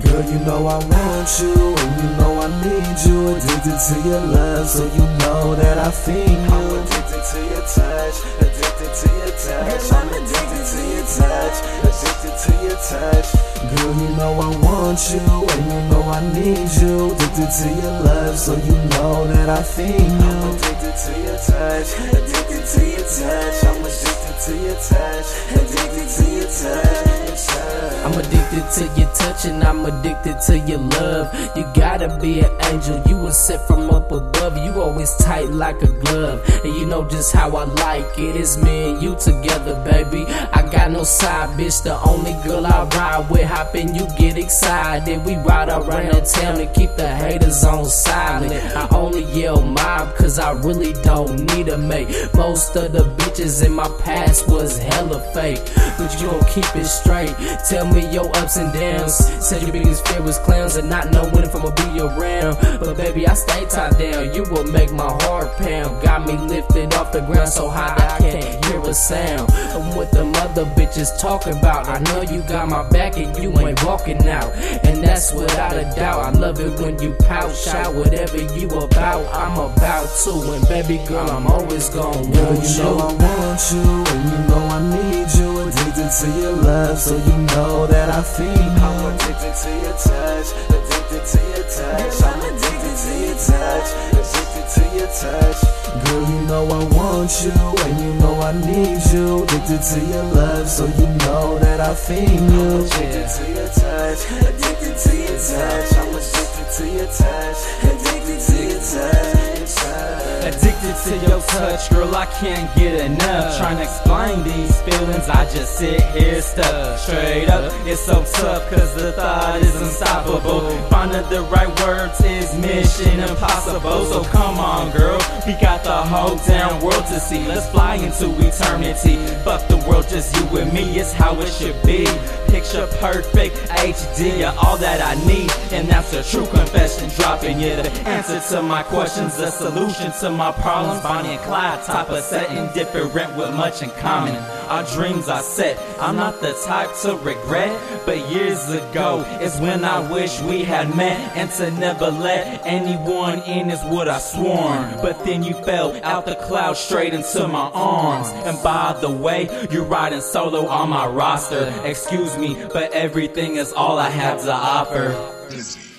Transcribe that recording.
Girl, you know I want you, and you know I need you. Addicted to your love, so you know that I feel you. I'm addicted to your touch, addicted to your touch. I'm addicted to your touch, addicted to your touch. Girl, you know I want you, and you know I need you. Addicted to your love, so you know that I feel you. I'm addicted to your touch, addicted addicted to your touch and I'm addicted to your love. You gotta be an angel, you were set from up above. You always tight like a glove, and you know just how I like it. It's me and you together, baby. No side, bitch. The only girl I ride with, hop in, you get excited. We ride around the town and keep the haters on silent. I only yell mob, cause I really don't need a mate. Most of the bitches in my past was hella fake, but you gon' keep it straight. Tell me your ups and downs. Said your biggest fear was clowns and not knowing if I'ma be around. But baby, I stay top down. You will make my heart pound. Got me lifted off the ground so high I can't hear a sound. I'm what the mother bitches talking about. I know you got my back and you ain't walking out. And that's without a doubt. I love it when you pout, shout whatever you about. I'm about to. And baby girl, I'm always gonna Girl, want you know I want you, and you know I need you. Addicted to your love, so you know that I feel. I'm addicted to your touch, addicted to your touch. I'm addicted to your touch, addicted to your touch. Girl, you know I want you, and you know I need you. Addicted to your love, so you know that I feel you. Addicted to your touch, addicted to your Addicted to your touch, girl, I can't get enough. Trying to explain these feelings, I just sit here stuck. Straight up, it's so tough, cause the thought is unstoppable. Finding the right words is mission impossible. So come on, girl, we got the whole damn world to see. Let's fly into eternity. Fuck the world, just you and me, it's how it should be. Picture perfect, HD, all that I need. And that's a true confession, dropping you the answer to my questions, the solution to my problems. Bonnie and Clyde, type of setting, different with much in common. Our dreams are set. I'm not the type to regret, but years ago is when I wish we had met. And to never let anyone in is what I sworn. But then you fell out the cloud straight into my arms. And by the way, you're riding solo on my roster. Excuse me, but everything is all I have to offer.